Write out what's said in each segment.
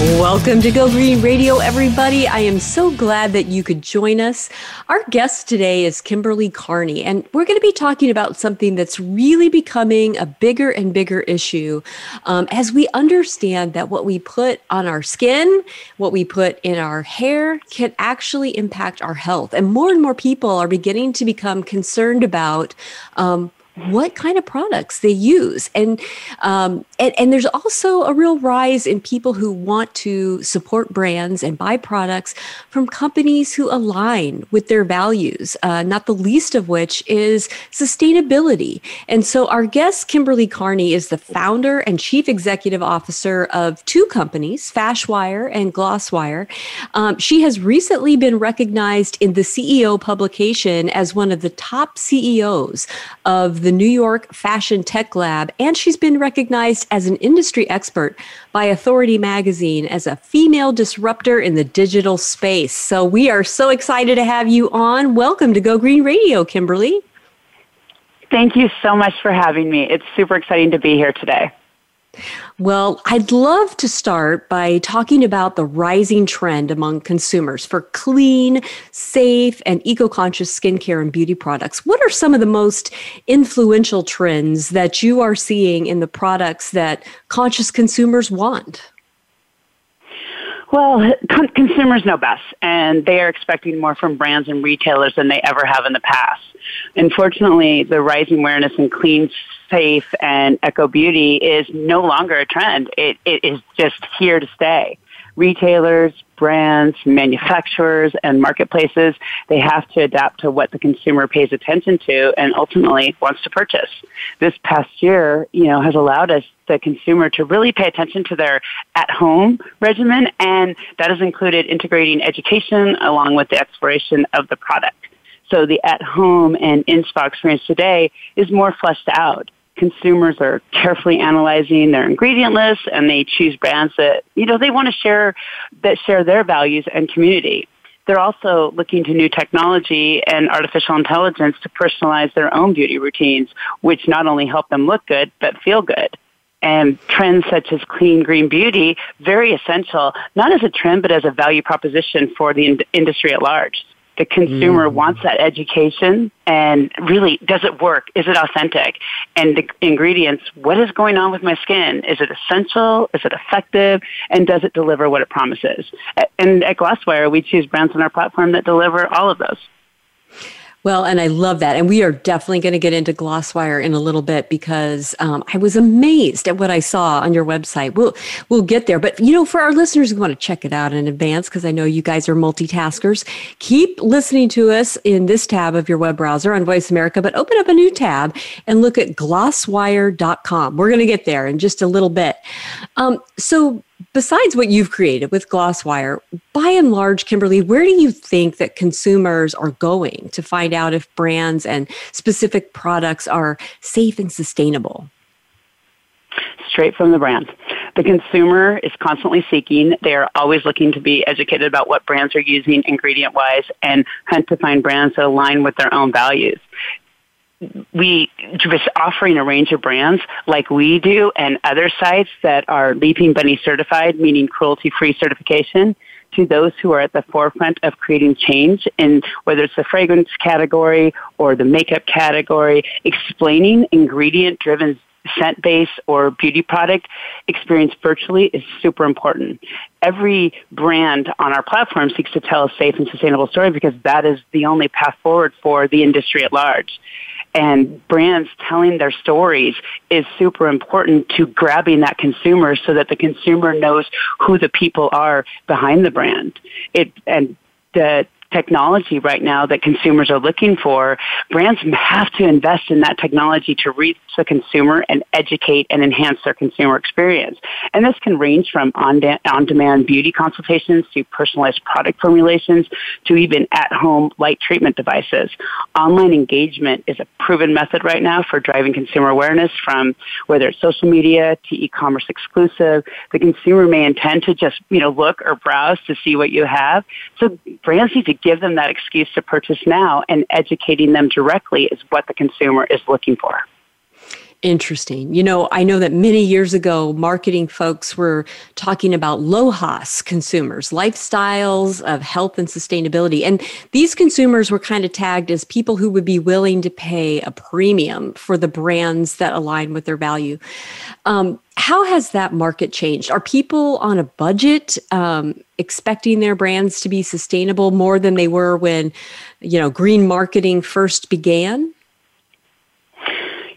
Welcome to Go Green Radio, everybody. I am so glad that you could join us. Our guest today is Kimberly Carney, and we're going to be talking about something that's really becoming a bigger and bigger issue um, as we understand that what we put on our skin, what we put in our hair, can actually impact our health. And more and more people are beginning to become concerned about um, what kind of products they use. And, um, and and there's also a real rise in people who want to support brands and buy products from companies who align with their values uh, not the least of which is sustainability. And so our guest kimberly carney is the founder and chief executive officer of two companies fashwire and glosswire. Um, she has recently been recognized in the ceo publication as one of the top ceos of the the New York Fashion Tech Lab, and she's been recognized as an industry expert by Authority Magazine as a female disruptor in the digital space. So we are so excited to have you on. Welcome to Go Green Radio, Kimberly. Thank you so much for having me. It's super exciting to be here today. Well, I'd love to start by talking about the rising trend among consumers for clean, safe, and eco conscious skincare and beauty products. What are some of the most influential trends that you are seeing in the products that conscious consumers want? Well, con- consumers know best, and they are expecting more from brands and retailers than they ever have in the past. Unfortunately, the rising awareness in clean, safe, and eco beauty is no longer a trend. It, it is just here to stay retailers, brands, manufacturers, and marketplaces, they have to adapt to what the consumer pays attention to and ultimately wants to purchase. This past year, you know, has allowed us, the consumer, to really pay attention to their at-home regimen, and that has included integrating education along with the exploration of the product. So the at-home and in-spa experience today is more fleshed out consumers are carefully analyzing their ingredient lists and they choose brands that, you know, they want to share, that share their values and community. They're also looking to new technology and artificial intelligence to personalize their own beauty routines, which not only help them look good, but feel good. And trends such as clean green beauty, very essential, not as a trend, but as a value proposition for the in- industry at large. The consumer mm. wants that education and really, does it work? Is it authentic? And the ingredients, what is going on with my skin? Is it essential? Is it effective? And does it deliver what it promises? And at Glosswire, we choose brands on our platform that deliver all of those. Well, and I love that. And we are definitely going to get into Glosswire in a little bit because um, I was amazed at what I saw on your website. We'll we'll get there, but you know, for our listeners who want to check it out in advance, because I know you guys are multitaskers, keep listening to us in this tab of your web browser on Voice America. But open up a new tab and look at Glosswire.com. We're going to get there in just a little bit. Um, so besides what you've created with Glosswire, by and large, Kimberly, where do you think that consumers are going to find out if brands and specific products are safe and sustainable? Straight from the brand. The consumer is constantly seeking. They are always looking to be educated about what brands are using ingredient wise and hunt to find brands that align with their own values we just offering a range of brands like we do and other sites that are Leaping Bunny certified, meaning cruelty free certification, to those who are at the forefront of creating change in whether it's the fragrance category or the makeup category, explaining ingredient driven scent based or beauty product experience virtually is super important. Every brand on our platform seeks to tell a safe and sustainable story because that is the only path forward for the industry at large and brands telling their stories is super important to grabbing that consumer so that the consumer knows who the people are behind the brand. It and the technology right now that consumers are looking for, brands have to invest in that technology to reach the consumer and educate and enhance their consumer experience. And this can range from on-demand beauty consultations to personalized product formulations to even at-home light treatment devices. Online engagement is a proven method right now for driving consumer awareness from whether it's social media to e-commerce exclusive. The consumer may intend to just, you know, look or browse to see what you have. So brands need to give them that excuse to purchase now and educating them directly is what the consumer is looking for. Interesting. You know, I know that many years ago, marketing folks were talking about LOHAS consumers, lifestyles of health and sustainability. And these consumers were kind of tagged as people who would be willing to pay a premium for the brands that align with their value. Um, how has that market changed? Are people on a budget um, expecting their brands to be sustainable more than they were when, you know, green marketing first began?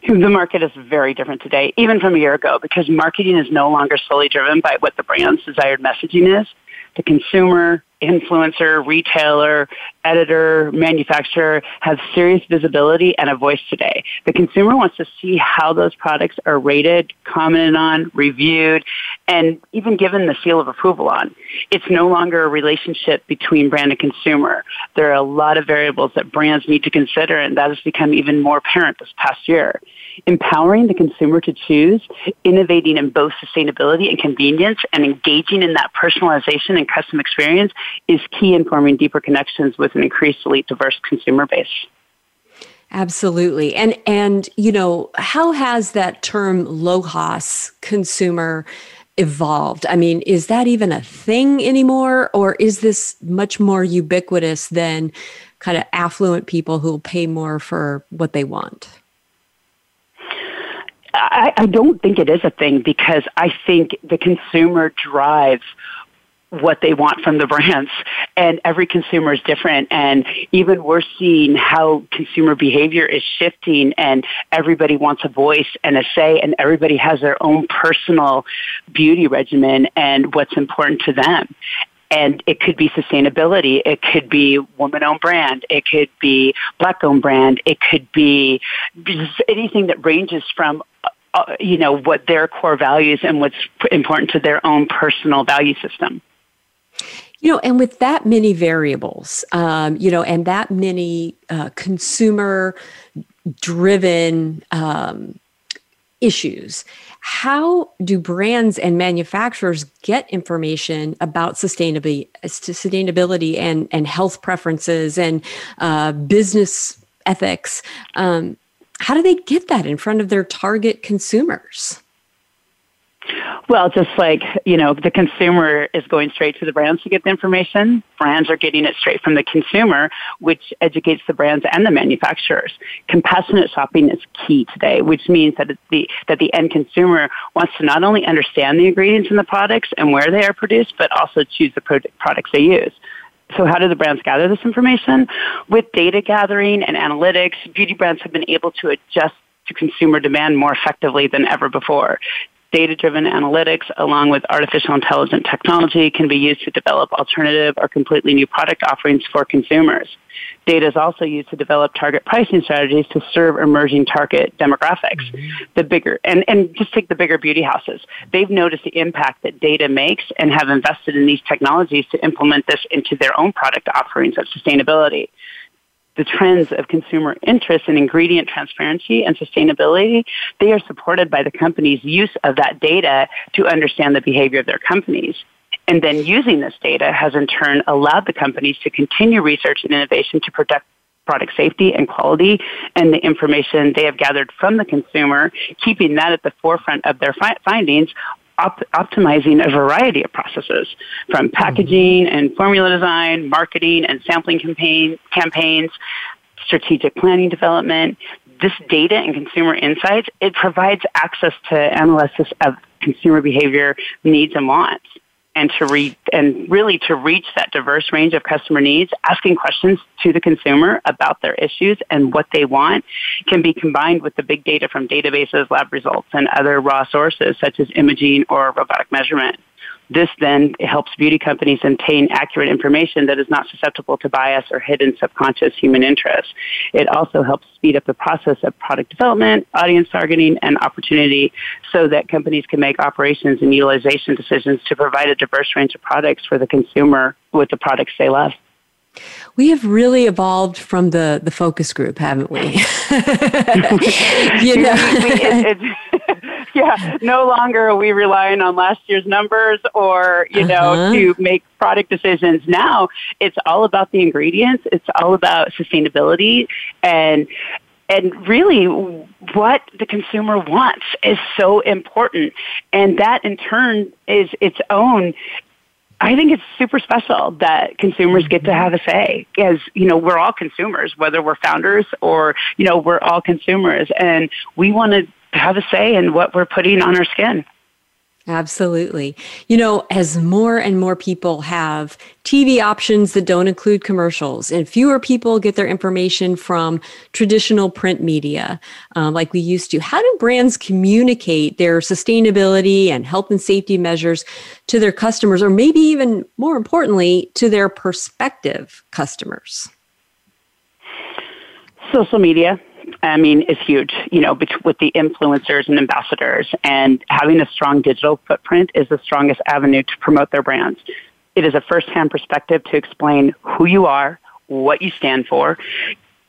the market is very different today, even from a year ago, because marketing is no longer solely driven by what the brand's desired messaging is. The consumer, influencer, retailer, editor, manufacturer has serious visibility and a voice today. The consumer wants to see how those products are rated, commented on, reviewed, and even given the seal of approval on. It's no longer a relationship between brand and consumer. There are a lot of variables that brands need to consider, and that has become even more apparent this past year empowering the consumer to choose, innovating in both sustainability and convenience, and engaging in that personalization and custom experience is key in forming deeper connections with an increasingly diverse consumer base. Absolutely. And and you know, how has that term LOHAS consumer evolved? I mean, is that even a thing anymore or is this much more ubiquitous than kind of affluent people who pay more for what they want? I, I don't think it is a thing because I think the consumer drives what they want from the brands and every consumer is different and even we're seeing how consumer behavior is shifting and everybody wants a voice and a say and everybody has their own personal beauty regimen and what's important to them and it could be sustainability. It could be woman-owned brand. It could be black-owned brand. It could be anything that ranges from uh, you know what their core values and what's important to their own personal value system. You know, and with that many variables, um, you know, and that many uh, consumer driven um, issues, how do brands and manufacturers get information about sustainability, sustainability and, and health preferences and uh, business ethics? Um, how do they get that in front of their target consumers? Well, just like, you know, the consumer is going straight to the brands to get the information, brands are getting it straight from the consumer, which educates the brands and the manufacturers. Compassionate shopping is key today, which means that the, that the end consumer wants to not only understand the ingredients in the products and where they are produced, but also choose the products they use. So how do the brands gather this information? With data gathering and analytics, beauty brands have been able to adjust to consumer demand more effectively than ever before. Data driven analytics, along with artificial intelligence technology, can be used to develop alternative or completely new product offerings for consumers. Data is also used to develop target pricing strategies to serve emerging target demographics. Mm-hmm. The bigger, and, and just take the bigger beauty houses. They've noticed the impact that data makes and have invested in these technologies to implement this into their own product offerings of sustainability the trends of consumer interest in ingredient transparency and sustainability, they are supported by the company's use of that data to understand the behavior of their companies. And then using this data has in turn allowed the companies to continue research and innovation to protect product safety and quality and the information they have gathered from the consumer, keeping that at the forefront of their fi- findings op- optimizing a variety of processes from mm-hmm. packaging and formula design, marketing and sampling campaign, campaigns, strategic planning development. This data and consumer insights, it provides access to analysis of consumer behavior, needs, and wants and to read and really to reach that diverse range of customer needs, asking questions to the consumer about their issues and what they want can be combined with the big data from databases, lab results, and other raw sources such as imaging or robotic measurement. This then helps beauty companies obtain accurate information that is not susceptible to bias or hidden subconscious human interests. It also helps speed up the process of product development, audience targeting, and opportunity so that companies can make operations and utilization decisions to provide a diverse range of products for the consumer with the products they love. We have really evolved from the the focus group, haven't we? you know, it, it, yeah. No longer are we relying on last year's numbers or you know uh-huh. to make product decisions. Now it's all about the ingredients. It's all about sustainability and and really what the consumer wants is so important and that in turn is its own I think it's super special that consumers get to mm-hmm. have a say as, you know, we're all consumers, whether we're founders or, you know, we're all consumers and we want to have a say in what we're putting on our skin. Absolutely. You know, as more and more people have TV options that don't include commercials, and fewer people get their information from traditional print media uh, like we used to, how do brands communicate their sustainability and health and safety measures to their customers, or maybe even more importantly, to their prospective customers? Social media I mean, is huge, you know, with the influencers and ambassadors. And having a strong digital footprint is the strongest avenue to promote their brands. It is a first-hand perspective to explain who you are, what you stand for,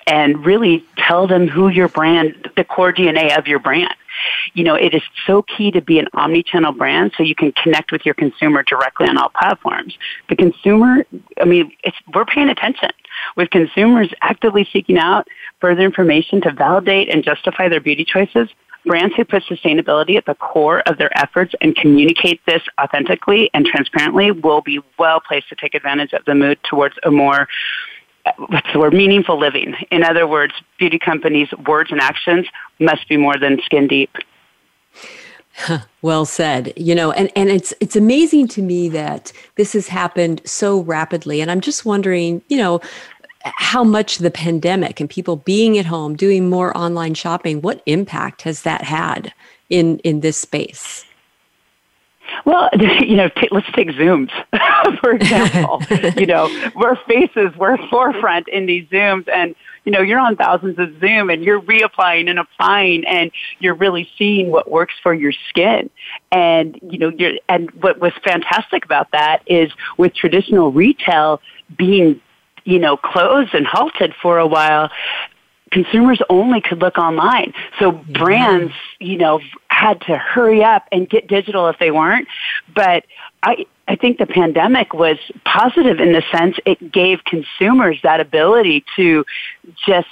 and really tell them who your brand, the core DNA of your brand. You know, it is so key to be an omni-channel brand so you can connect with your consumer directly on all platforms. The consumer, I mean, it's, we're paying attention with consumers actively seeking out further information to validate and justify their beauty choices. Brands who put sustainability at the core of their efforts and communicate this authentically and transparently will be well placed to take advantage of the move towards a more what's the word meaningful living. In other words, beauty companies' words and actions must be more than skin deep. Well said. You know, and, and it's it's amazing to me that this has happened so rapidly. And I'm just wondering, you know, how much the pandemic and people being at home doing more online shopping, what impact has that had in in this space? Well, you know, t- let's take Zooms, for example. you know, we're faces, we're forefront in these Zooms, and, you know, you're on thousands of Zoom and you're reapplying and applying and you're really seeing what works for your skin. And, you know, you're, and what was fantastic about that is with traditional retail being you know, closed and halted for a while, consumers only could look online. So brands, you know, had to hurry up and get digital if they weren't. But I, I think the pandemic was positive in the sense it gave consumers that ability to just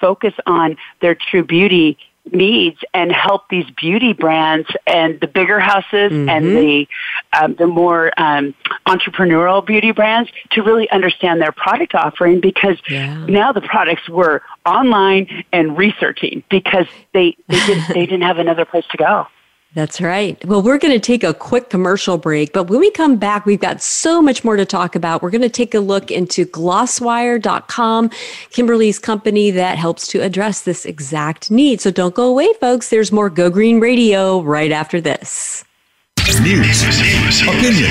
focus on their true beauty needs and help these beauty brands and the bigger houses mm-hmm. and the um, the more um, entrepreneurial beauty brands to really understand their product offering because yeah. now the products were online and researching because they they, did, they didn't have another place to go. That's right. Well, we're going to take a quick commercial break, but when we come back, we've got so much more to talk about. We're going to take a look into glosswire.com, Kimberly's company that helps to address this exact need. So don't go away, folks. There's more Go Green Radio right after this. News, opinion,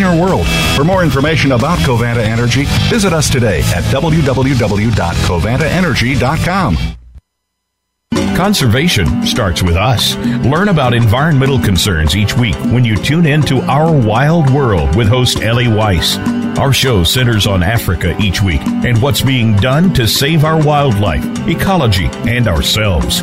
cleaner world. For more information about Covanta Energy, visit us today at www.covantaenergy.com. Conservation starts with us. Learn about environmental concerns each week when you tune in to Our Wild World with host Ellie Weiss. Our show centers on Africa each week and what's being done to save our wildlife, ecology, and ourselves.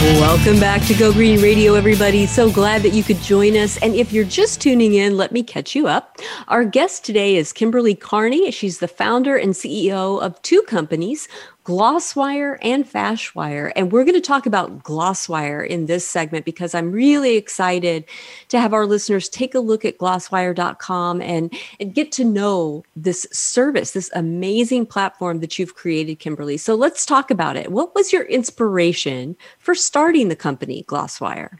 Welcome back to Go Green Radio, everybody. So glad that you could join us. And if you're just tuning in, let me catch you up. Our guest today is Kimberly Carney. She's the founder and CEO of two companies, Glosswire and Fashwire. And we're going to talk about Glosswire in this segment because I'm really excited to have our listeners take a look at glosswire.com and, and get to know this service, this amazing platform that you've created, Kimberly. So let's talk about it. What was your inspiration for starting the company, Glosswire?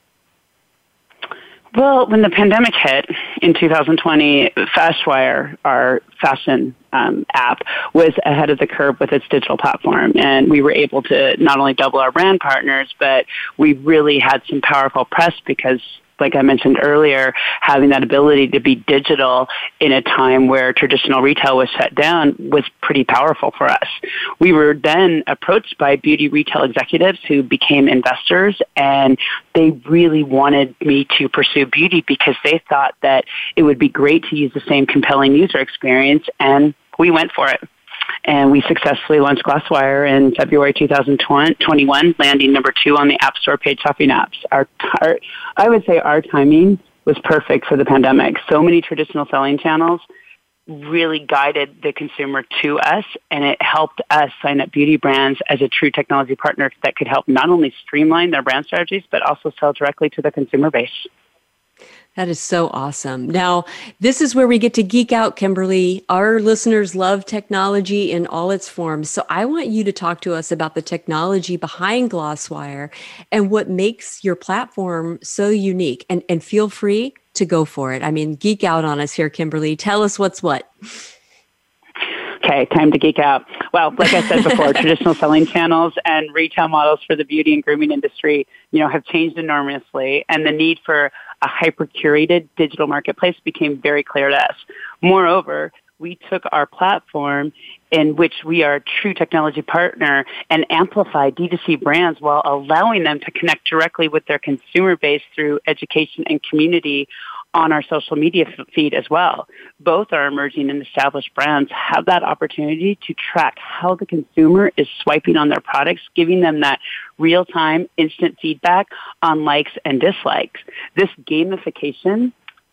Well, when the pandemic hit in 2020, Fashwire, our fashion um, app, was ahead of the curve with its digital platform. And we were able to not only double our brand partners, but we really had some powerful press because like I mentioned earlier, having that ability to be digital in a time where traditional retail was shut down was pretty powerful for us. We were then approached by beauty retail executives who became investors and they really wanted me to pursue beauty because they thought that it would be great to use the same compelling user experience and we went for it and we successfully launched Glosswire in February 2021, landing number two on the App Store paid shopping apps. Our, our, I would say our timing was perfect for the pandemic. So many traditional selling channels really guided the consumer to us and it helped us sign up beauty brands as a true technology partner that could help not only streamline their brand strategies but also sell directly to the consumer base. That is so awesome. Now, this is where we get to geek out, Kimberly. Our listeners love technology in all its forms. So I want you to talk to us about the technology behind Glosswire and what makes your platform so unique. And, and feel free to go for it. I mean, geek out on us here, Kimberly. Tell us what's what. Okay, time to geek out. Well, like I said before, traditional selling channels and retail models for the beauty and grooming industry, you know, have changed enormously and the need for a hyper curated digital marketplace became very clear to us. Moreover, we took our platform in which we are a true technology partner and amplify D2C brands while allowing them to connect directly with their consumer base through education and community on our social media feed as well. Both our emerging and established brands have that opportunity to track how the consumer is swiping on their products, giving them that real-time instant feedback on likes and dislikes. This gamification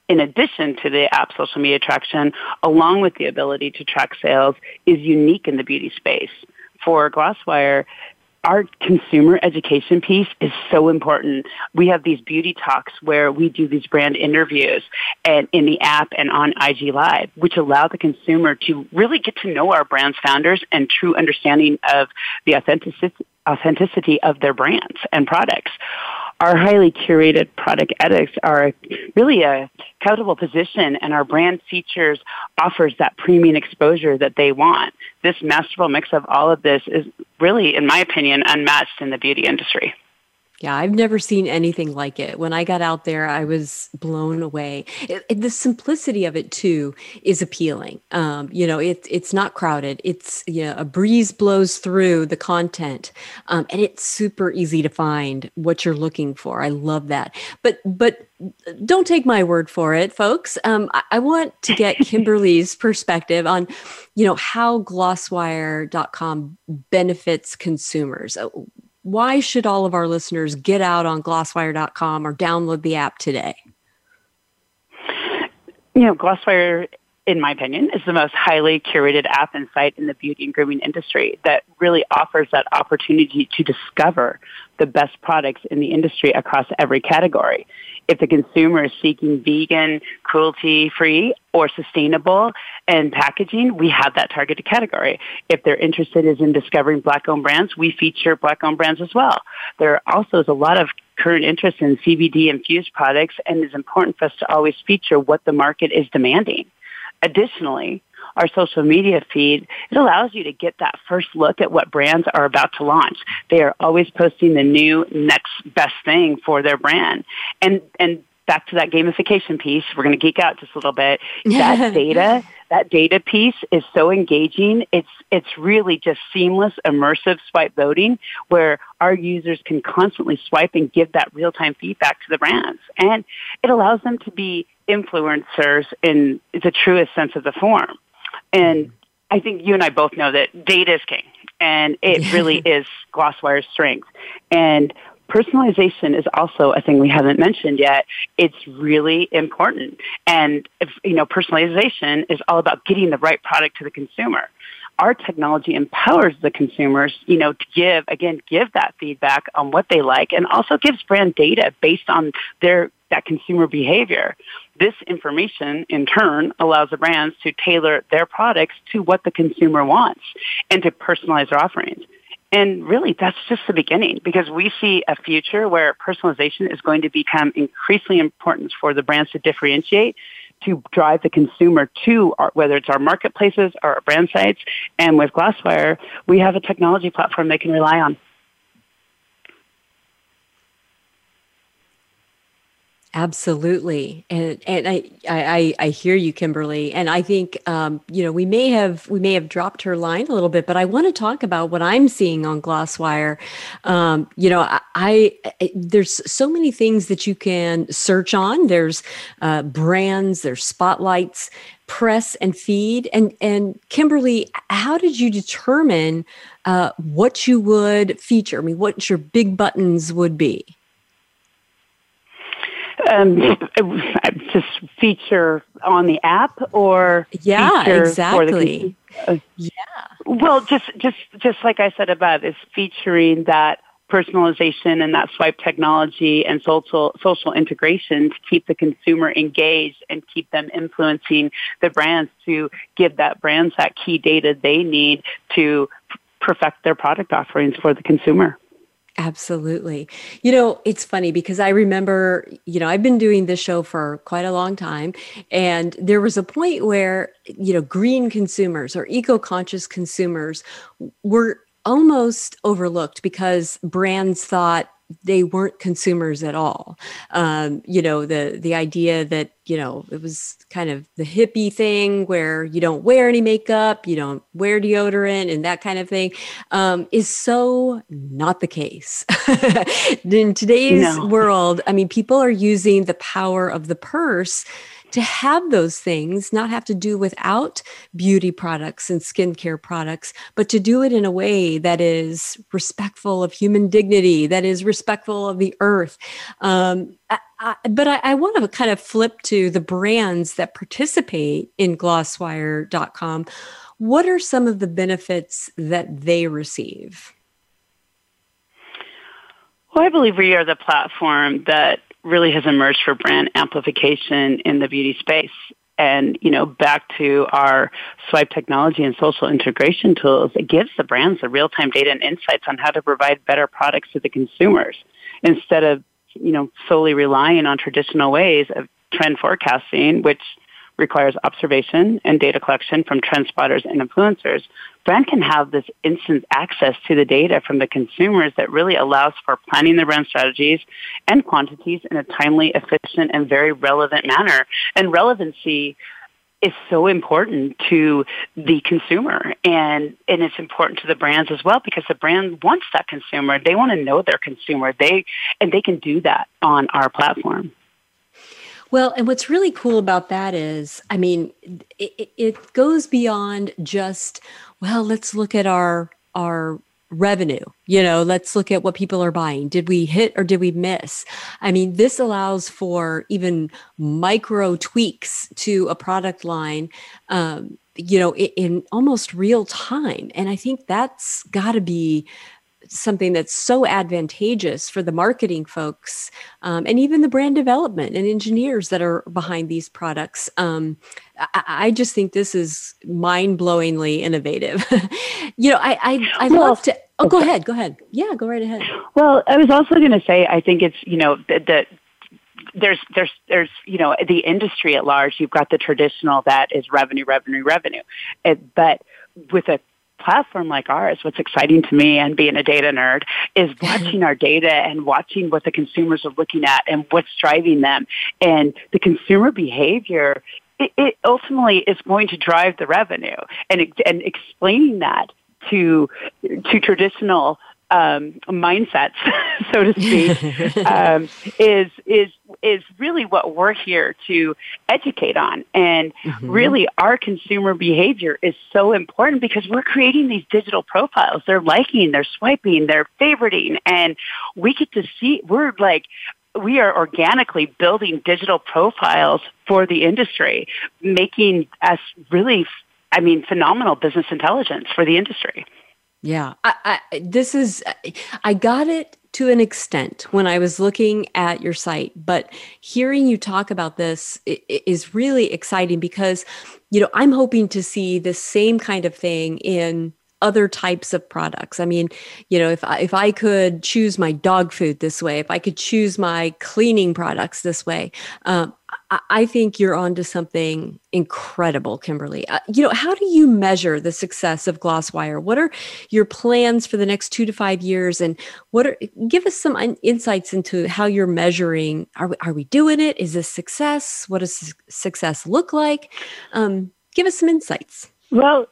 in addition to the app social media traction, along with the ability to track sales, is unique in the beauty space. For Glosswire, our consumer education piece is so important. We have these beauty talks where we do these brand interviews and in the app and on IG Live, which allow the consumer to really get to know our brand's founders and true understanding of the authenticity, authenticity of their brands and products our highly curated product edits are really a comfortable position and our brand features offers that premium exposure that they want. This masterful mix of all of this is really, in my opinion, unmatched in the beauty industry. Yeah, I've never seen anything like it. When I got out there, I was blown away. It, it, the simplicity of it too is appealing. Um, you know, it's it's not crowded. It's you know, a breeze blows through the content, um, and it's super easy to find what you're looking for. I love that. But but don't take my word for it, folks. Um, I, I want to get Kimberly's perspective on, you know, how Glosswire.com benefits consumers why should all of our listeners get out on glosswire.com or download the app today? You know, Glosswire in my opinion, is the most highly curated app and site in the beauty and grooming industry that really offers that opportunity to discover the best products in the industry across every category. If the consumer is seeking vegan, cruelty-free, or sustainable and packaging, we have that targeted category. If they're interested is in discovering black-owned brands, we feature black-owned brands as well. There also is a lot of current interest in CBD infused products, and it's important for us to always feature what the market is demanding. Additionally, our social media feed, it allows you to get that first look at what brands are about to launch. They are always posting the new next best thing for their brand. And, and back to that gamification piece, we're going to geek out just a little bit. That data, that data piece is so engaging. It's, it's really just seamless, immersive swipe voting where our users can constantly swipe and give that real-time feedback to the brands. And it allows them to be influencers in the truest sense of the form. And I think you and I both know that data is king and it really is Glosswire's strength. And personalization is also a thing we haven't mentioned yet. It's really important. And if, you know, personalization is all about getting the right product to the consumer. Our technology empowers the consumers, you know, to give, again, give that feedback on what they like and also gives brand data based on their, that consumer behavior. This information, in turn, allows the brands to tailor their products to what the consumer wants and to personalize their offerings. And really, that's just the beginning because we see a future where personalization is going to become increasingly important for the brands to differentiate to drive the consumer to our, whether it's our marketplaces or our brand sites. And with Glosswire, we have a technology platform they can rely on. Absolutely, and and I, I I hear you, Kimberly, and I think um, you know we may have we may have dropped her line a little bit, but I want to talk about what I'm seeing on Glosswire. Um, you know, I, I, there's so many things that you can search on. There's uh, brands, there's spotlights, press and feed, and and Kimberly, how did you determine uh, what you would feature? I mean, what your big buttons would be? Um, just feature on the app or yeah, exactly. Uh, yeah. Well, just just just like I said above, is featuring that personalization and that swipe technology and social social integration to keep the consumer engaged and keep them influencing the brands to give that brands that key data they need to perfect their product offerings for the consumer. Absolutely. You know, it's funny because I remember, you know, I've been doing this show for quite a long time. And there was a point where, you know, green consumers or eco conscious consumers were almost overlooked because brands thought they weren't consumers at all. Um, you know, the the idea that you know it was kind of the hippie thing where you don't wear any makeup, you don't wear deodorant, and that kind of thing um, is so not the case in today's no. world. I mean, people are using the power of the purse to have those things, not have to do without beauty products and skincare products, but to do it in a way that is respectful of human dignity, that is respectful of the earth. Um, I, I, but I, I want to kind of flip to the brands that participate in glosswire.com. What are some of the benefits that they receive? Well, I believe we are the platform that really has emerged for brand amplification in the beauty space. And, you know, back to our swipe technology and social integration tools, it gives the brands the real-time data and insights on how to provide better products to the consumers instead of, you know, solely relying on traditional ways of trend forecasting, which requires observation and data collection from trend spotters and influencers. Brand can have this instant access to the data from the consumers that really allows for planning the brand strategies and quantities in a timely, efficient, and very relevant manner. And relevancy is so important to the consumer and and it's important to the brands as well because the brand wants that consumer they want to know their consumer they and they can do that on our platform well, and what's really cool about that is, I mean, it, it goes beyond just, well, let's look at our our revenue. You know, let's look at what people are buying. Did we hit or did we miss? I mean, this allows for even micro tweaks to a product line. Um, you know, in, in almost real time. And I think that's got to be something that's so advantageous for the marketing folks um, and even the brand development and engineers that are behind these products. Um, I, I, just think this is mind blowingly innovative. you know, I I, I well, love to. Oh, go ahead. Go ahead. Yeah, go right ahead. Well, I was also going to say, I think it's you know that there's there's there's you know the industry at large. You've got the traditional that is revenue, revenue, revenue, it, but with a platform like ours, what's exciting to me and being a data nerd is watching our data and watching what the consumers are looking at and what's driving them. And the consumer behavior, it, it ultimately is going to drive the revenue and, and explaining that to, to traditional um, mindsets, so to speak, um, is is is really what we're here to educate on. And mm-hmm. really, our consumer behavior is so important because we're creating these digital profiles. They're liking, they're swiping, they're favoriting, and we get to see. We're like we are organically building digital profiles for the industry, making us really, I mean, phenomenal business intelligence for the industry. Yeah, I, I, this is, I got it to an extent when I was looking at your site, but hearing you talk about this is really exciting because, you know, I'm hoping to see the same kind of thing in other types of products. I mean, you know, if I, if I could choose my dog food this way, if I could choose my cleaning products this way, um, I think you're onto something incredible, Kimberly. Uh, you know, how do you measure the success of Glosswire? What are your plans for the next two to five years? And what are, give us some insights into how you're measuring. Are we, are we doing it? Is this success? What does success look like? Um, give us some insights. Well,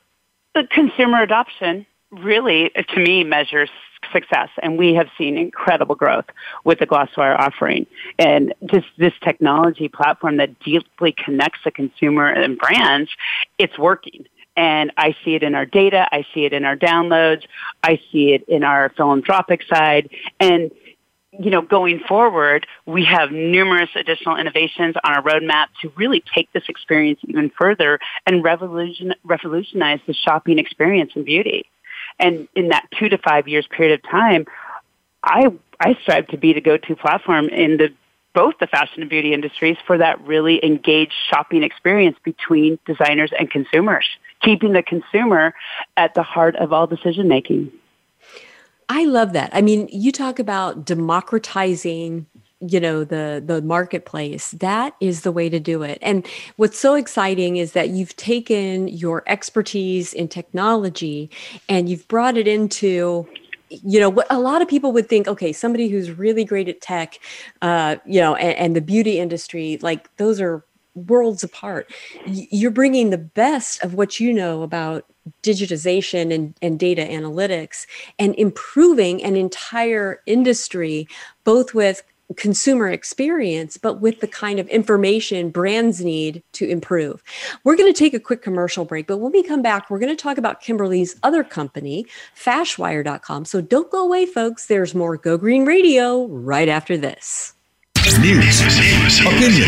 the consumer adoption really, to me, measures success and we have seen incredible growth with the Glosswire offering and just this technology platform that deeply connects the consumer and brands, it's working. And I see it in our data. I see it in our downloads. I see it in our philanthropic side. And you know, going forward, we have numerous additional innovations on our roadmap to really take this experience even further and revolution, revolutionize the shopping experience in beauty. And in that two to five years period of time, I, I strive to be the go-to platform in the both the fashion and beauty industries for that really engaged shopping experience between designers and consumers, keeping the consumer at the heart of all decision making. I love that. I mean, you talk about democratizing you know the the marketplace that is the way to do it and what's so exciting is that you've taken your expertise in technology and you've brought it into you know what a lot of people would think okay somebody who's really great at tech uh, you know and, and the beauty industry like those are worlds apart you're bringing the best of what you know about digitization and, and data analytics and improving an entire industry both with consumer experience, but with the kind of information brands need to improve. We're going to take a quick commercial break, but when we come back, we're going to talk about Kimberly's other company, Fashwire.com. So don't go away, folks. There's more Go Green Radio right after this. News, opinion,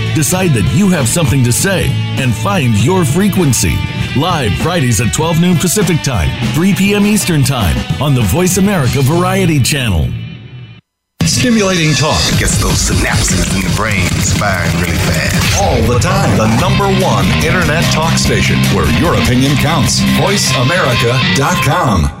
decide that you have something to say, and find your frequency. Live Fridays at 12 noon Pacific Time, 3 p.m. Eastern Time on the Voice America Variety Channel. Stimulating talk gets those synapses in the brain firing really fast. all the time. The number one internet talk station where your opinion counts. VoiceAmerica.com.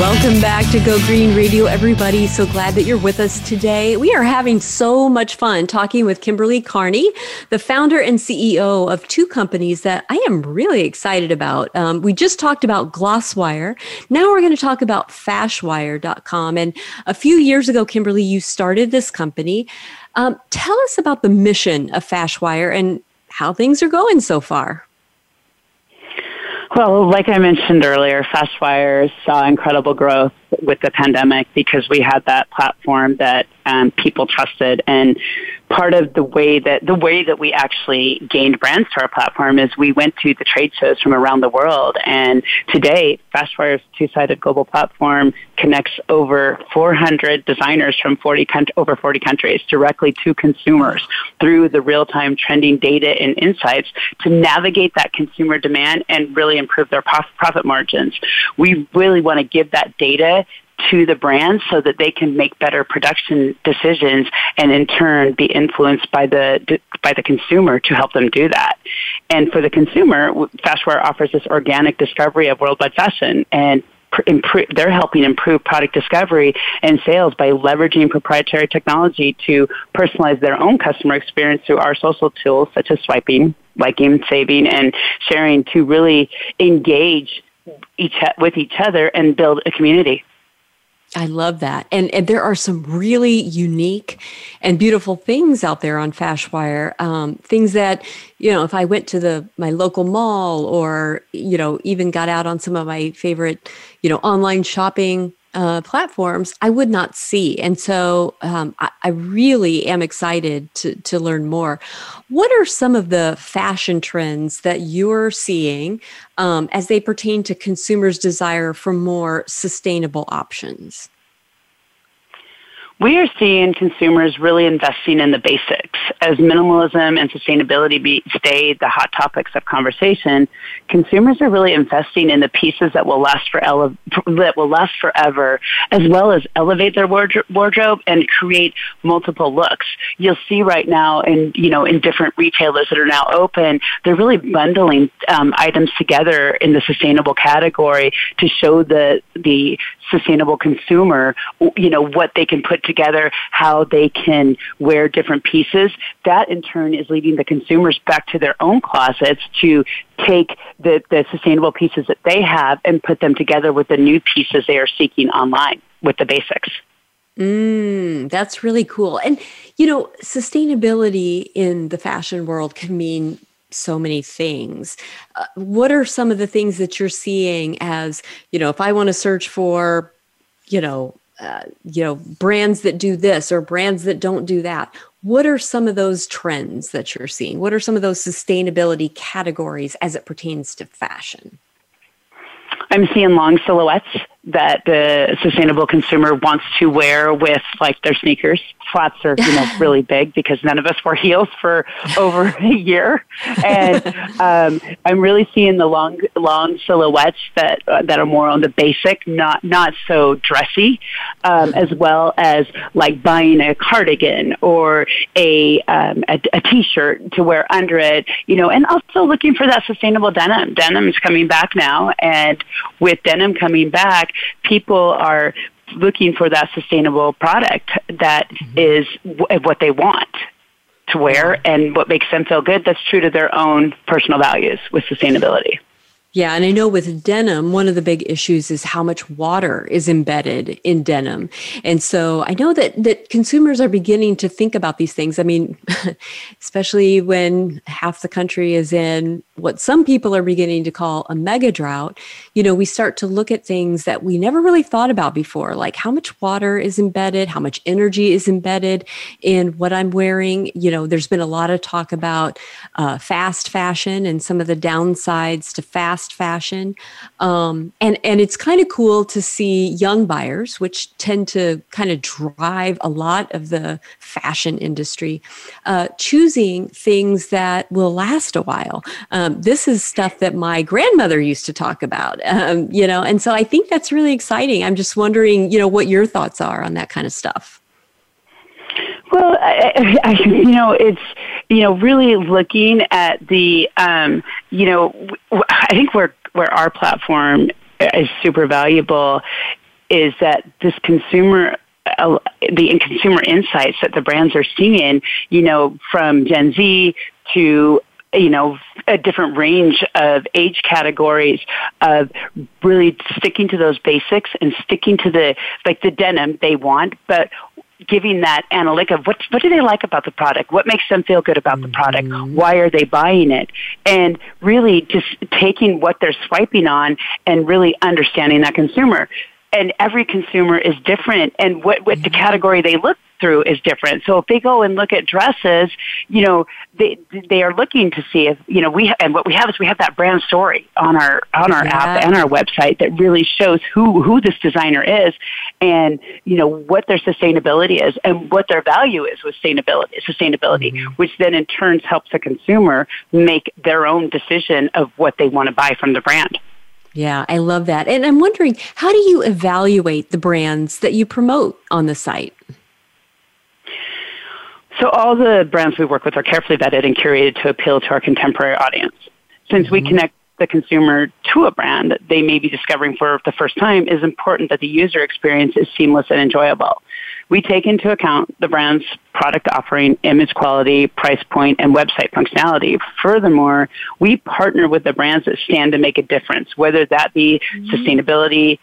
Welcome back to Go Green Radio, everybody. So glad that you're with us today. We are having so much fun talking with Kimberly Carney, the founder and CEO of two companies that I am really excited about. Um, we just talked about Glosswire. Now we're going to talk about Fashwire.com. And a few years ago, Kimberly, you started this company. Um, tell us about the mission of Fashwire and how things are going so far. Well, like I mentioned earlier, Fashwire saw uh, incredible growth with the pandemic because we had that platform that um, people trusted. And part of the way that the way that we actually gained brands to our platform is we went to the trade shows from around the world. And today, Fashwire's two-sided global platform connects over 400 designers from 40 over 40 countries directly to consumers through the real-time trending data and insights to navigate that consumer demand and really improve their profit margins. We really want to give that data to the brands so that they can make better production decisions and in turn be influenced by the by the consumer to help them do that. And for the consumer, Fashwire offers this organic discovery of worldwide fashion and Improve, they're helping improve product discovery and sales by leveraging proprietary technology to personalize their own customer experience through our social tools such as swiping, liking, saving, and sharing to really engage each with each other and build a community. I love that. And, and there are some really unique and beautiful things out there on Fashwire. Um, things that, you know, if I went to the my local mall or, you know, even got out on some of my favorite, you know, online shopping uh, platforms, I would not see. And so um, I, I, really am excited to, to learn more. What are some of the fashion trends that you're seeing um, as they pertain to consumers' desire for more sustainable options? We are seeing consumers really investing in the basics. As minimalism and sustainability be, stay the hot topics of conversation, consumers are really investing in the pieces that will last for ele- that will last forever, as well as elevate their wardrobe, and create multiple looks. You'll see right now in you know in different retailers that are now open, they're really bundling um, items together in the sustainable category to show the the sustainable consumer, you know, what they can put together, how they can wear different pieces. That in turn is leading the consumers back to their own closets to take the, the sustainable pieces that they have and put them together with the new pieces they are seeking online with the basics. Mm, that's really cool. And, you know, sustainability in the fashion world can mean so many things. Uh, what are some of the things that you're seeing as, you know, if I want to search for, you know, uh, you know, brands that do this or brands that don't do that. What are some of those trends that you're seeing? What are some of those sustainability categories as it pertains to fashion? I'm seeing long silhouettes that the sustainable consumer wants to wear with like their sneakers. Flats are, you know, really big because none of us wore heels for over a year. And um, I'm really seeing the long, long silhouettes that uh, that are more on the basic, not not so dressy, um, as well as like buying a cardigan or a, um, a a t-shirt to wear under it. You know, and also looking for that sustainable denim. Denim is coming back now, and with denim coming back, people are looking for that sustainable product that mm-hmm. is w- what they want to wear and what makes them feel good that's true to their own personal values with sustainability. Yeah, and I know with denim, one of the big issues is how much water is embedded in denim. And so I know that that consumers are beginning to think about these things. I mean, especially when half the country is in what some people are beginning to call a mega drought, you know, we start to look at things that we never really thought about before, like how much water is embedded, how much energy is embedded in what I'm wearing. You know, there's been a lot of talk about uh, fast fashion and some of the downsides to fast fashion. Um, and, and it's kind of cool to see young buyers, which tend to kind of drive a lot of the fashion industry, uh, choosing things that will last a while. Um, this is stuff that my grandmother used to talk about, um, you know, and so I think that's really exciting. I'm just wondering, you know, what your thoughts are on that kind of stuff. Well, I, I, you know, it's you know really looking at the um, you know I think where where our platform is super valuable is that this consumer uh, the consumer insights that the brands are seeing, you know, from Gen Z to you know, a different range of age categories of really sticking to those basics and sticking to the, like the denim they want, but giving that analytic of what what do they like about the product, what makes them feel good about mm-hmm. the product, why are they buying it, and really just taking what they're swiping on and really understanding that consumer. And every consumer is different, and what what the mm-hmm. category they look through is different. So if they go and look at dresses, you know, they they are looking to see if you know we ha- and what we have is we have that brand story on our on our yeah. app and our website that really shows who who this designer is and you know what their sustainability is and what their value is with sustainability sustainability mm-hmm. which then in turn helps the consumer make their own decision of what they want to buy from the brand. Yeah, I love that. And I'm wondering, how do you evaluate the brands that you promote on the site? So all the brands we work with are carefully vetted and curated to appeal to our contemporary audience. Since mm-hmm. we connect the consumer to a brand they may be discovering for the first time, it is important that the user experience is seamless and enjoyable. We take into account the brand's product offering, image quality, price point, and website functionality. Furthermore, we partner with the brands that stand to make a difference, whether that be mm-hmm. sustainability,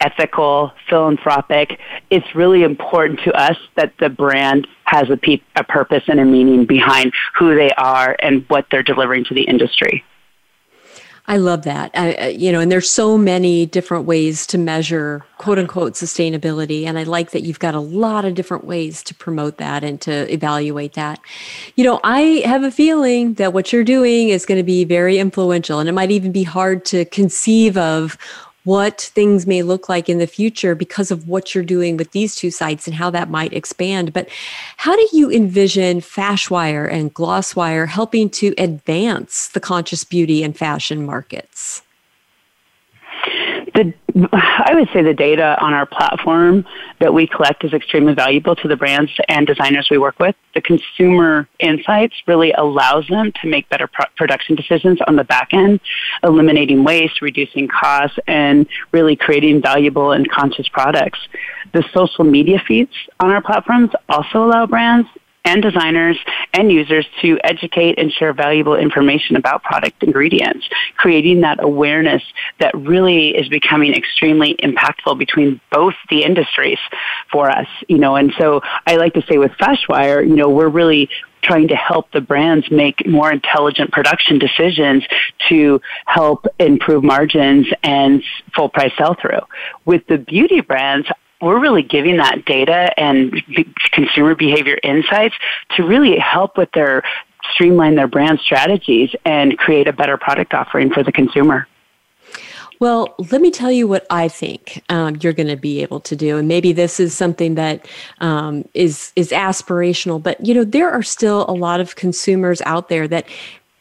ethical, philanthropic. It's really important to us that the brand has a, pe- a purpose and a meaning behind who they are and what they're delivering to the industry. I love that. I, uh, you know, and there's so many different ways to measure quote unquote sustainability. And I like that you've got a lot of different ways to promote that and to evaluate that. You know, I have a feeling that what you're doing is going to be very influential and it might even be hard to conceive of what things may look like in the future because of what you're doing with these two sites and how that might expand. But how do you envision Fashwire and Glosswire helping to advance the conscious beauty and fashion markets? The, I would say the data on our platform that we collect is extremely valuable to the brands and designers we work with. The consumer insights really allows them to make better pro- production decisions on the back end, eliminating waste, reducing costs, and really creating valuable and conscious products. The social media feeds on our platforms also allow brands and designers and users to educate and share valuable information about product ingredients, creating that awareness that really is becoming extremely impactful between both the industries for us, you know, and so I like to say with Fashwire, you know, we're really trying to help the brands make more intelligent production decisions to help improve margins and full price sell through. With the beauty brands, we're really giving that data and consumer behavior insights to really help with their streamline their brand strategies and create a better product offering for the consumer. Well, let me tell you what I think um, you're going to be able to do, and maybe this is something that um, is is aspirational. But you know, there are still a lot of consumers out there that,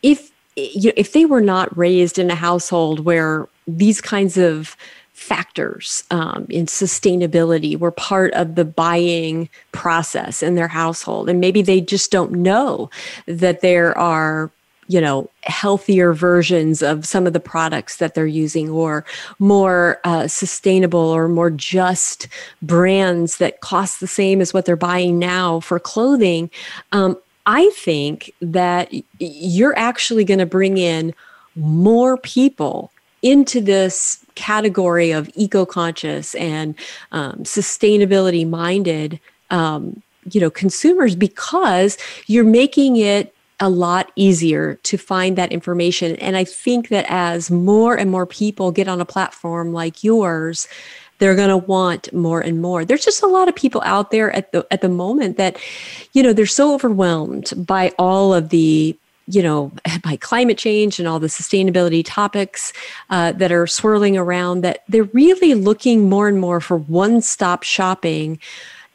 if you know, if they were not raised in a household where these kinds of factors um, in sustainability were part of the buying process in their household. And maybe they just don't know that there are you know healthier versions of some of the products that they're using or more uh, sustainable or more just brands that cost the same as what they're buying now for clothing um, i think that you're actually going to bring in more people into this category of eco-conscious and um, sustainability minded um, you know consumers because you're making it a lot easier to find that information. And i think that as more and more people get on a platform like yours they're going to want more and more. There's just a lot of people out there at the at the moment that you know they're so overwhelmed by all of the you know by climate change and all the sustainability topics uh, that are swirling around that they're really looking more and more for one-stop shopping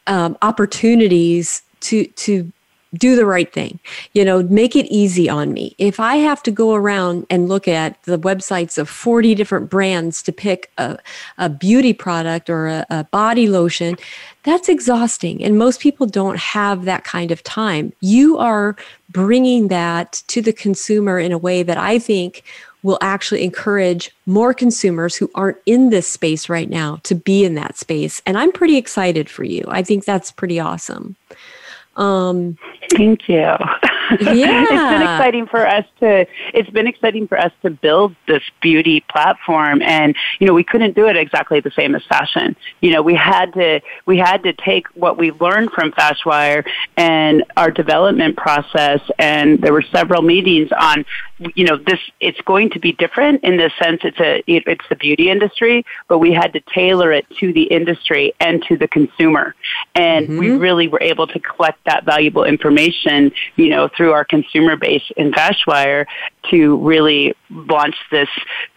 um, opportunities to to do the right thing you know make it easy on me if i have to go around and look at the websites of 40 different brands to pick a, a beauty product or a, a body lotion that's exhausting and most people don't have that kind of time you are bringing that to the consumer in a way that i think will actually encourage more consumers who aren't in this space right now to be in that space. And I'm pretty excited for you. I think that's pretty awesome. Um, Thank you. Yeah. it's been exciting for us to it's been exciting for us to build this beauty platform and you know we couldn't do it exactly the same as fashion. You know, we had to we had to take what we learned from Fashwire and our development process and there were several meetings on you know this it's going to be different in the sense it's a it, it's the beauty industry but we had to tailor it to the industry and to the consumer. And mm-hmm. we really were able to collect that valuable information you know through our consumer base in Fashwire to really launch this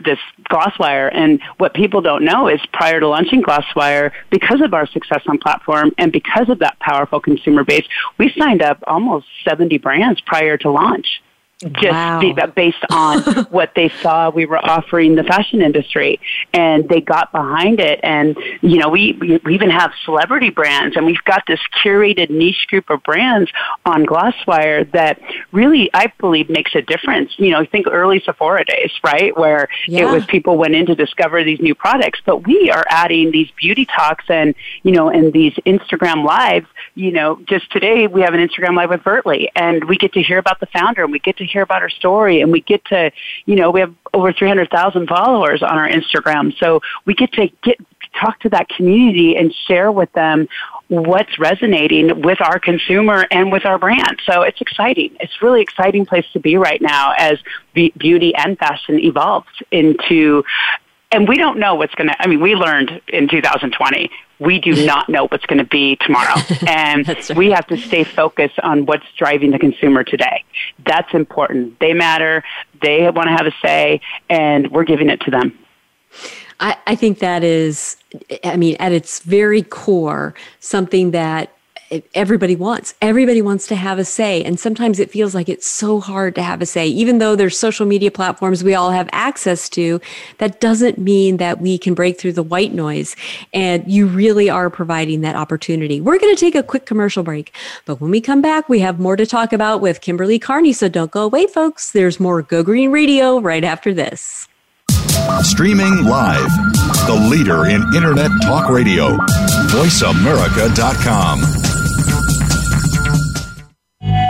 this Glosswire and what people don't know is prior to launching Glosswire because of our success on platform and because of that powerful consumer base we signed up almost 70 brands prior to launch just wow. be, uh, based on what they saw we were offering the fashion industry. And they got behind it. And you know we, we even have celebrity brands. And we've got this curated niche group of brands on glosswire that really i believe makes a difference. You know think early sephora days right? Where yeah. it was people went in to discover these new products. But we are adding these beauty talks and you know and these instagram lives. You know just today we have an instagram live with Vertly. And we get to hear about the founder and we get to hear about her story and we get to, you know, we have over 300,000 followers on our Instagram. So we get to get talk to that community and share with them what's resonating with our consumer and with our brand. So it's exciting. It's really exciting place to be right now as beauty and fashion evolves into and we don't know what's going to i mean we learned in 2020 we do not know what's going to be tomorrow. And right. we have to stay focused on what's driving the consumer today. That's important. They matter. They want to have a say, and we're giving it to them. I, I think that is, I mean, at its very core, something that everybody wants. Everybody wants to have a say. And sometimes it feels like it's so hard to have a say. Even though there's social media platforms we all have access to, that doesn't mean that we can break through the white noise. And you really are providing that opportunity. We're going to take a quick commercial break. But when we come back, we have more to talk about with Kimberly Carney. So don't go away, folks. There's more Go Green Radio right after this. Streaming live, the leader in Internet Talk Radio, voiceamerica.com.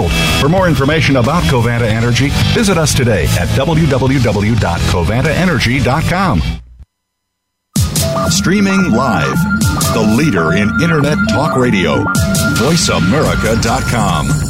world. For more information about Covanta Energy, visit us today at www.covantaenergy.com. Streaming live, the leader in Internet Talk Radio, voiceamerica.com.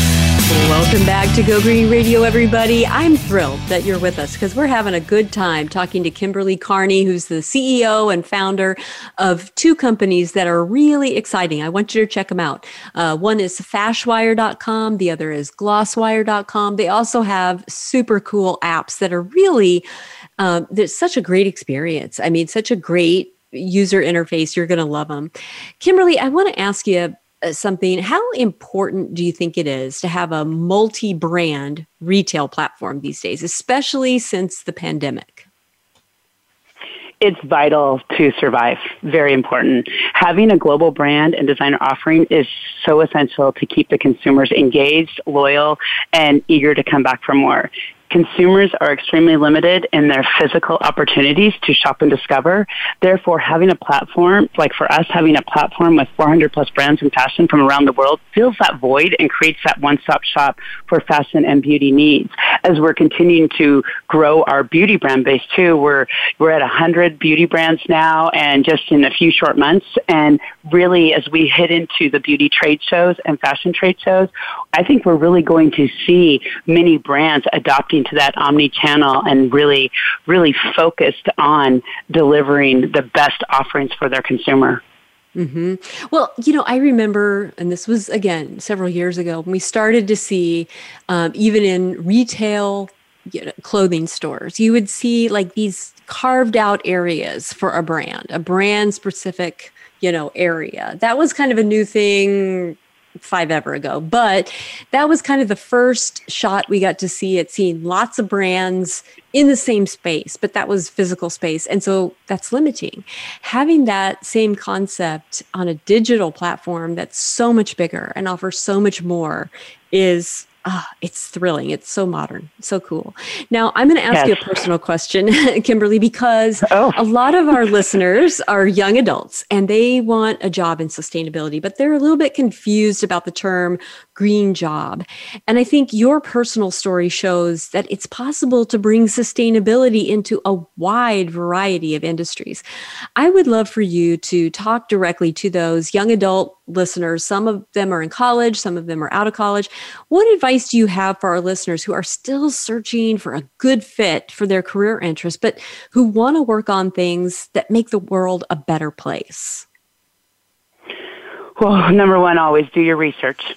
Welcome back to Go Green Radio, everybody. I'm thrilled that you're with us because we're having a good time talking to Kimberly Carney, who's the CEO and founder of two companies that are really exciting. I want you to check them out. Uh, one is fashwire.com, the other is glosswire.com. They also have super cool apps that are really, um, there's such a great experience. I mean, such a great user interface. You're going to love them. Kimberly, I want to ask you Uh, something. How important do you think it is to have a multi brand retail platform these days, especially since the pandemic? It's vital to survive. Very important. Having a global brand and designer offering is so essential to keep the consumers engaged, loyal, and eager to come back for more consumers are extremely limited in their physical opportunities to shop and discover. Therefore, having a platform, like for us, having a platform with 400 plus brands in fashion from around the world fills that void and creates that one-stop shop for fashion and beauty needs. As we're continuing to grow our beauty brand base too, we're, we're at 100 beauty brands now and just in a few short months. And really, as we hit into the beauty trade shows and fashion trade shows, I think we're really going to see many brands adopting to that omni channel and really, really focused on delivering the best offerings for their consumer. Mm-hmm. Well, you know, I remember, and this was again several years ago, when we started to see, um, even in retail you know, clothing stores, you would see like these carved out areas for a brand, a brand specific, you know, area. That was kind of a new thing five ever ago. But that was kind of the first shot we got to see it, seeing lots of brands in the same space, but that was physical space. And so that's limiting. Having that same concept on a digital platform that's so much bigger and offers so much more is ah, it's thrilling. It's so modern, so cool. Now, I'm going to ask yes. you a personal question, Kimberly, because oh. a lot of our listeners are young adults and they want a job in sustainability, but they're a little bit confused about the term green job. And I think your personal story shows that it's possible to bring sustainability into a wide variety of industries. I would love for you to talk directly to those young adult listeners. Some of them are in college, some of them are out of college. What advice do you have for our listeners who are still searching for a good fit for their career interests, but who want to work on things that make the world a better place? Well, number one, always do your research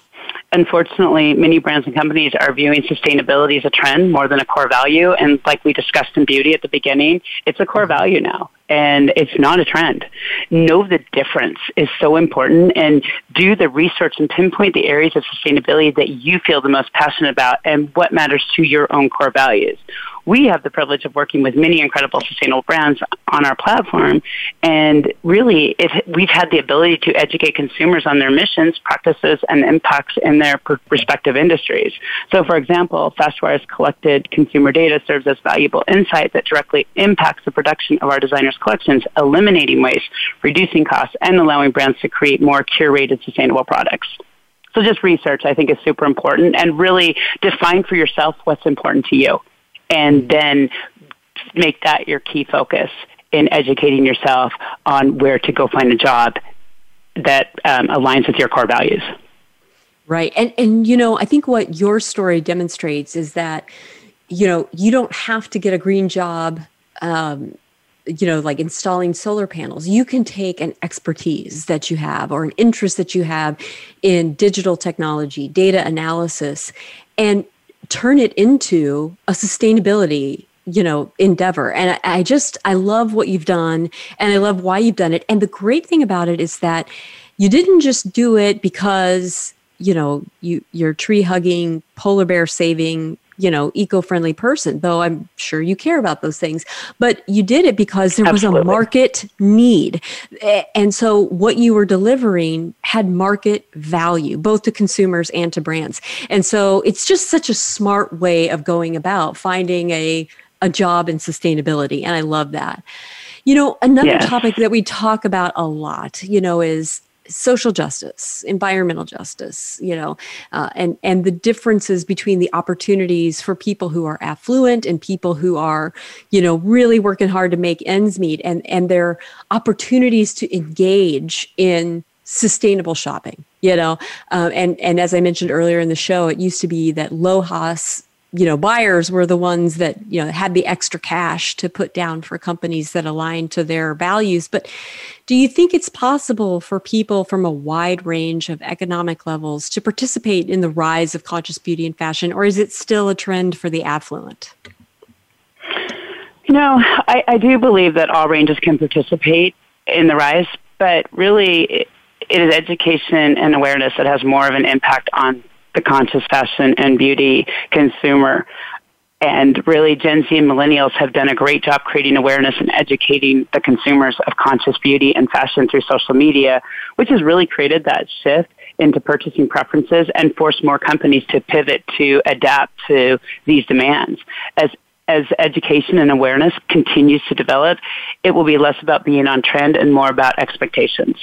unfortunately, many brands and companies are viewing sustainability as a trend more than a core value. And like we discussed in beauty at the beginning, it's a core mm-hmm. value now and it's not a trend. Know the difference is so important and do the research and pinpoint the areas of sustainability that you feel the most passionate about and what matters to your own core values we have the privilege of working with many incredible sustainable brands on our platform. And really, it, we've had the ability to educate consumers on their missions, practices, and impacts in their respective industries. So, for example, Fashwire's collected consumer data serves as valuable insight that directly impacts the production of our collections, eliminating waste, reducing costs, and allowing brands to create more curated sustainable products. So just research, I think, is super important and really define for yourself what's important to you and then make that your key focus in educating yourself on where to go find a job that um, aligns with your core values. Right. And and you know, I think what your story demonstrates is that you know, you don't have to get a green job um, you know, like installing solar panels, you can take an expertise that you have or an interest that you have in digital technology, data analysis, and turn it into a sustainability you know endeavor. And I, I, just i love what you've done and i love why you've done it. And the great thing about it is that you didn't just do it because you know you you're tree hugging polar bear saving you know, eco-friendly person, though I'm sure you care about those things. But you did it because there Absolutely. was a market need. And so what you were delivering had market value, both to consumers and to brands. And so it's just such a smart way of going about finding a a job in sustainability. And I love that. You know, another yes. topic that we talk about a lot, you know, is social justice, environmental justice, you know, uh, and and the differences between the opportunities for people who are affluent and people who are, you know, really working hard to make ends meet, and and their opportunities to engage in sustainable shopping you know? Um, and and as i mentioned earlier in the show it used to be that LOHAS you know buyers were the ones that you know had the extra cash to put down for companies that align to their values. But do you think it's possible for people from a wide range of economic levels to participate in the rise of conscious beauty and fashion or is it still a trend for the affluent you know i, I do believe that all ranges can participate in the rise but really it, it is education and awareness that has more of an impact on the conscious fashion and beauty consumer. And really, Gen Z and millennials have done a great job creating awareness and educating the consumers of conscious beauty and fashion through social media, which has really created that shift into purchasing preferences and forced more companies to pivot to adapt to these demands. As as education and awareness continues to develop, it will be less about being on trend and more about expectations.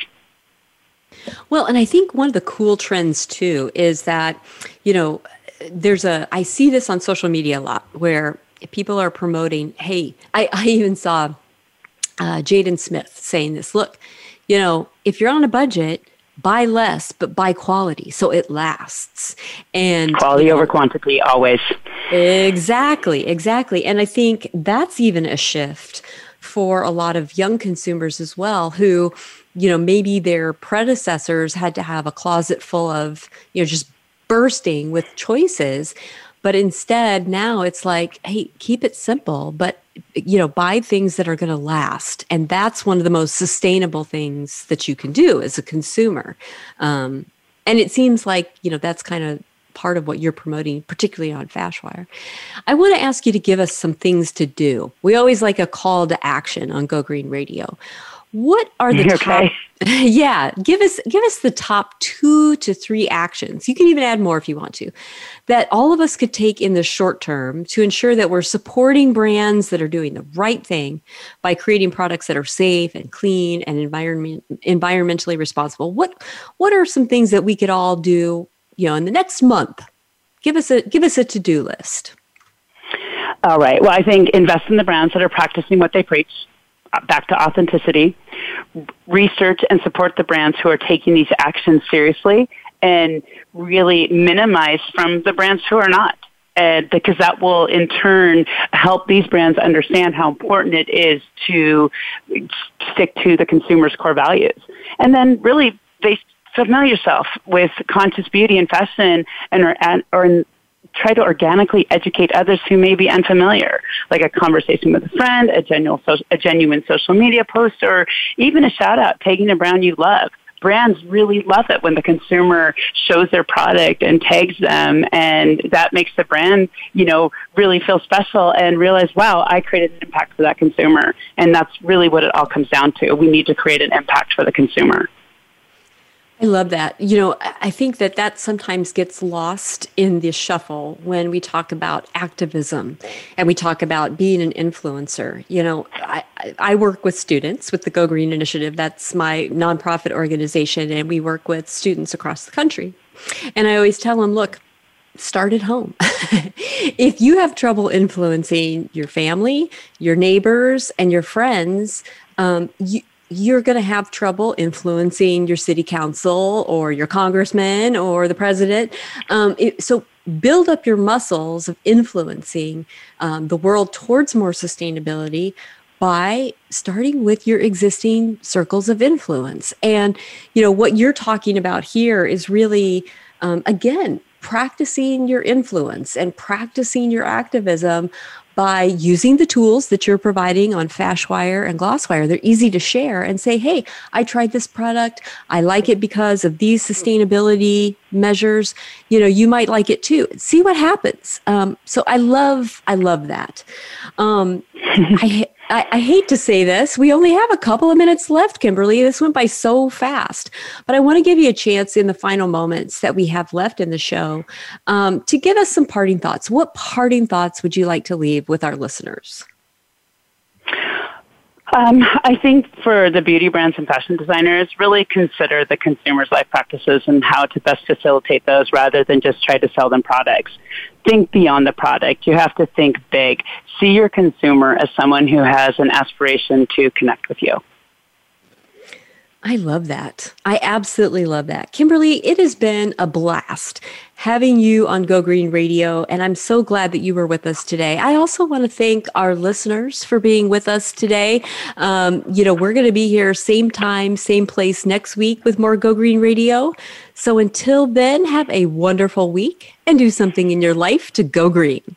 Well, and I think one of the cool trends too is that, you know, there's a, I see this on social media a lot where people are promoting, hey, I, I even saw uh, Jaden Smith saying this look, you know, if you're on a budget, buy less but buy quality so it lasts. And quality you know, over quantity always. Exactly exactly. And i think that's even a shift for a lot of young consumers as well who you know, maybe their predecessors had to have a closet full of, you know, just bursting with choices. But instead, now it's like, hey, keep it simple, but you know, buy things that are going to last, and that's one of the most sustainable things that you can do as a consumer. Um, and it seems like you know that's kind of part of what you're promoting, particularly on Fashwire. I want to ask you to give us some things to do. We always like a call to action on Go Green Radio. What are the okay. top? Yeah, give us give us the top two to three actions. You can even add more if you want to, that all of us could take in the short term to ensure that we're supporting brands that are doing the right thing by creating products that are safe and clean and environment environmentally responsible. What what are some things that we could all do, you know, in the next month? Give us a give us a to do list. All right. Well, I think invest in the brands that are practicing what they preach back to authenticity, research and support the brands who are taking these actions seriously, and really minimize from the brands who are not. And because that will in turn help these brands understand how important it is to stick to the consumer's core values. And then really they familiar yourself with conscious beauty and fashion and or, or try to organically educate others who may be unfamiliar, like a conversation with a friend, a genuine, a genuine social media post, or even a shout out tagging a brand you love. Brands really love it when the consumer shows their product and tags them and that makes the brand you know really feel special and realize wow i created an impact for that consumer. And that's really what it all comes down to. We need to create an impact for the consumer I love that. You know, I think that that sometimes gets lost in the shuffle when we talk about activism and we talk about being an influencer. You know, I, I work with students with the Go Green Initiative. That's my nonprofit organization, and we work with students across the country. And I always tell them, look, start at home. if you have trouble influencing your family, your neighbors, and your friends, um, you, you're going to have trouble influencing your city council or your congressman or the president. Um, it, so build up your muscles of influencing um, the world towards more sustainability by starting with your existing circles of influence. And, you know, what you're talking about here is really, um, again, practicing your influence and practicing your activism by using the tools that you're providing on Fashwire and Glosswire. They're easy to share and say, hey, I tried this product. I like it because of these sustainability measures. You know, you might like it too. See what happens. Um, so I love, I love that. Um, I, I, I, hate to say this. We only have a couple of minutes left, Kimberly. This went by so fast. But I want to give you a chance in the final moments that we have left in the show um, to give us some parting thoughts. What parting thoughts would you like to leave with our listeners? Um, I think for the beauty brands and fashion designers, really consider the consumer's life practices and how to best facilitate those rather than just try to sell them products. Think beyond the product. You have to think big. See your consumer as someone who has an aspiration to connect with you. I love that. I absolutely love that. Kimberly, it has been a blast having you on Go Green Radio, and I'm so glad that you were with us today. I also want to thank our listeners for being with us today. Um, you know, we're going to be here same time, same place next week with more Go Green Radio. So until then, have a wonderful week and do something in your life to go green.